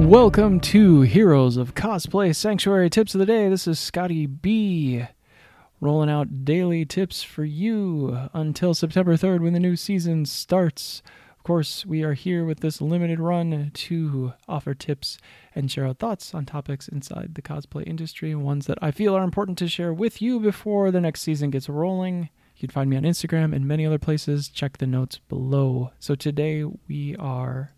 Welcome to Heroes of Cosplay Sanctuary Tips of the Day. This is Scotty B rolling out daily tips for you until September 3rd when the new season starts. Of course, we are here with this limited run to offer tips and share our thoughts on topics inside the cosplay industry, ones that I feel are important to share with you before the next season gets rolling. You can find me on Instagram and many other places. Check the notes below. So today we are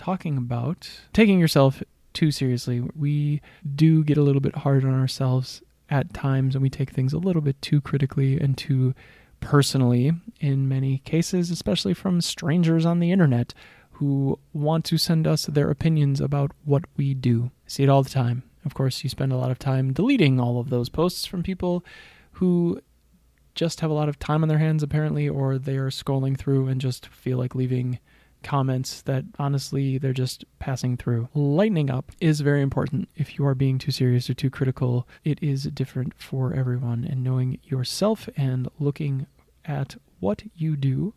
talking about taking yourself too seriously. We do get a little bit hard on ourselves at times and we take things a little bit too critically and too personally in many cases, especially from strangers on the internet who want to send us their opinions about what we do. I see it all the time. Of course, you spend a lot of time deleting all of those posts from people who just have a lot of time on their hands, apparently, or they are scrolling through and just feel like leaving comments that honestly they're just passing through. Lightening up is very important. If you are being too serious or too critical, it is different for everyone. And knowing yourself and looking at what you do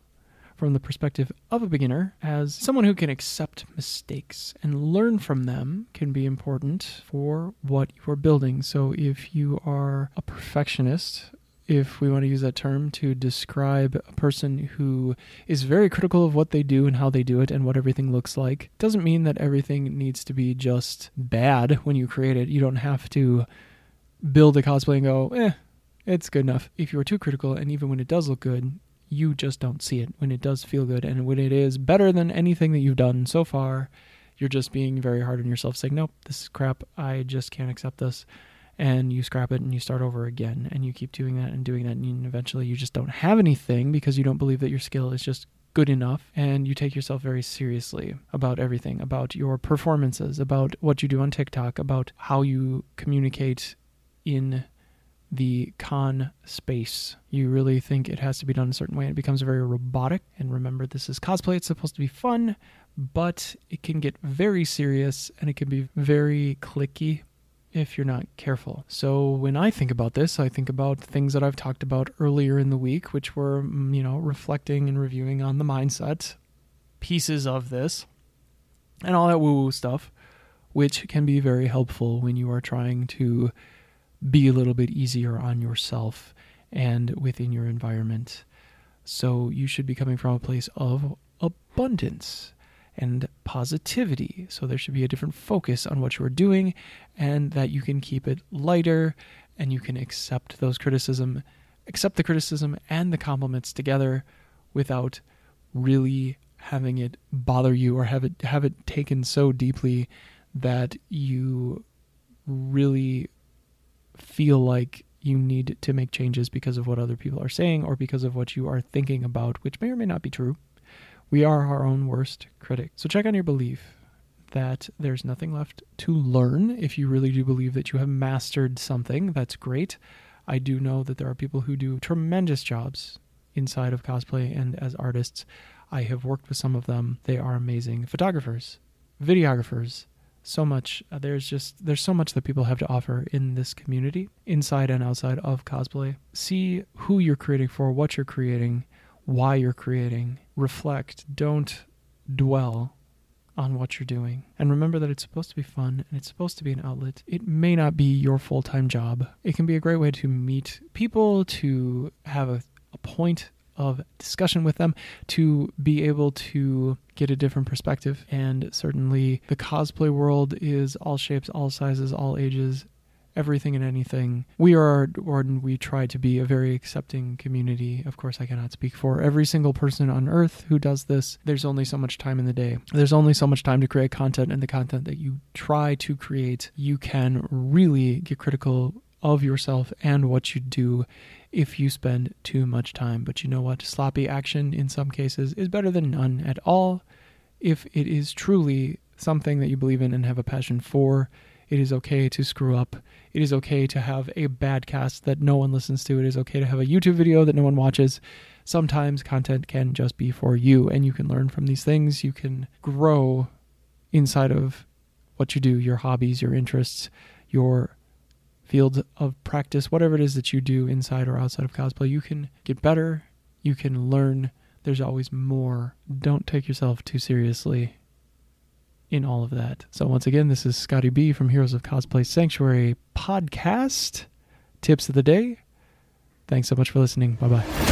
from the perspective of a beginner as someone who can accept mistakes and learn from them can be important for what you are building. So if you are a perfectionist, if we want to use that term to describe a person who is very critical of what they do and how they do it and what everything looks like, doesn't mean that everything needs to be just bad when you create it. You don't have to build a cosplay and go, eh, it's good enough. If you are too critical, and even when it does look good, you just don't see it when it does feel good. And when it is better than anything that you've done so far, you're just being very hard on yourself, saying, nope, this is crap. I just can't accept this and you scrap it and you start over again and you keep doing that and doing that and eventually you just don't have anything because you don't believe that your skill is just good enough and you take yourself very seriously about everything about your performances about what you do on TikTok about how you communicate in the con space. You really think it has to be done a certain way and it becomes very robotic. And remember, this is cosplay, it's supposed to be fun, but it can get very serious and it can be very cliquey if you're not careful. So when I think about this, I think about things that I've talked about earlier in the week, which were, mm, you know, reflecting and reviewing on the mindset pieces of this and all that woo woo stuff, which can be very helpful when you are trying to be a little bit easier on yourself and within your environment. So you should be coming from a place of abundance and positivity. So there should be a different focus on what you are doing and that you can keep it lighter and you can accept those criticism, accept the criticism and the compliments together without really having it bother you or have it have it taken so deeply that you really feel like you need to make changes because of what other people are saying or because of what you are thinking about, which may or may not be true. We are our own worst critic. So check on your belief that there's nothing left to learn. If you really do believe that you have mastered something, that's great. I do know that there are people who do tremendous jobs inside of cosplay and as artists. I have worked with some of them. They are amazing photographers, videographers, so much uh, there's just there's so much that people have to offer in this community inside and outside of cosplay see who you're creating for what you're creating why you're creating. Reflect. Don't dwell on what you're doing. And remember that it's supposed to be fun and it's supposed to be an outlet. It may not be your full time job. It can be a great way to meet people, to have a, a, point of discussion with them, to be able to get a different perspective. And certainly the cosplay world is all shapes, all sizes, all ages everything and anything. We are, or we try to be a very accepting community. Of course, I cannot speak for every single person on earth who does this. There's only so much time in the day. There's only so much time to create content, and the content that you try to create, you can really get critical of yourself and what you do if you spend too much time. But you know what? Sloppy action in some cases is better than none at all if it is truly something that you believe in and have a passion for it is okay to screw up. It is okay to have a bad cast that no one listens to. It is okay to have a YouTube video that no one watches. Sometimes content can just be for you, and you can learn from these things. You can grow inside of what you do, your hobbies, your interests, your field of practice, whatever it is that you do inside or outside of cosplay. You can get better. You can learn. There's always more. Don't take yourself too seriously in all of that. So, once again, this is Scotty B from Heroes of Cosplay Sanctuary podcast. Tips of the day. Thanks so much for listening. Bye bye.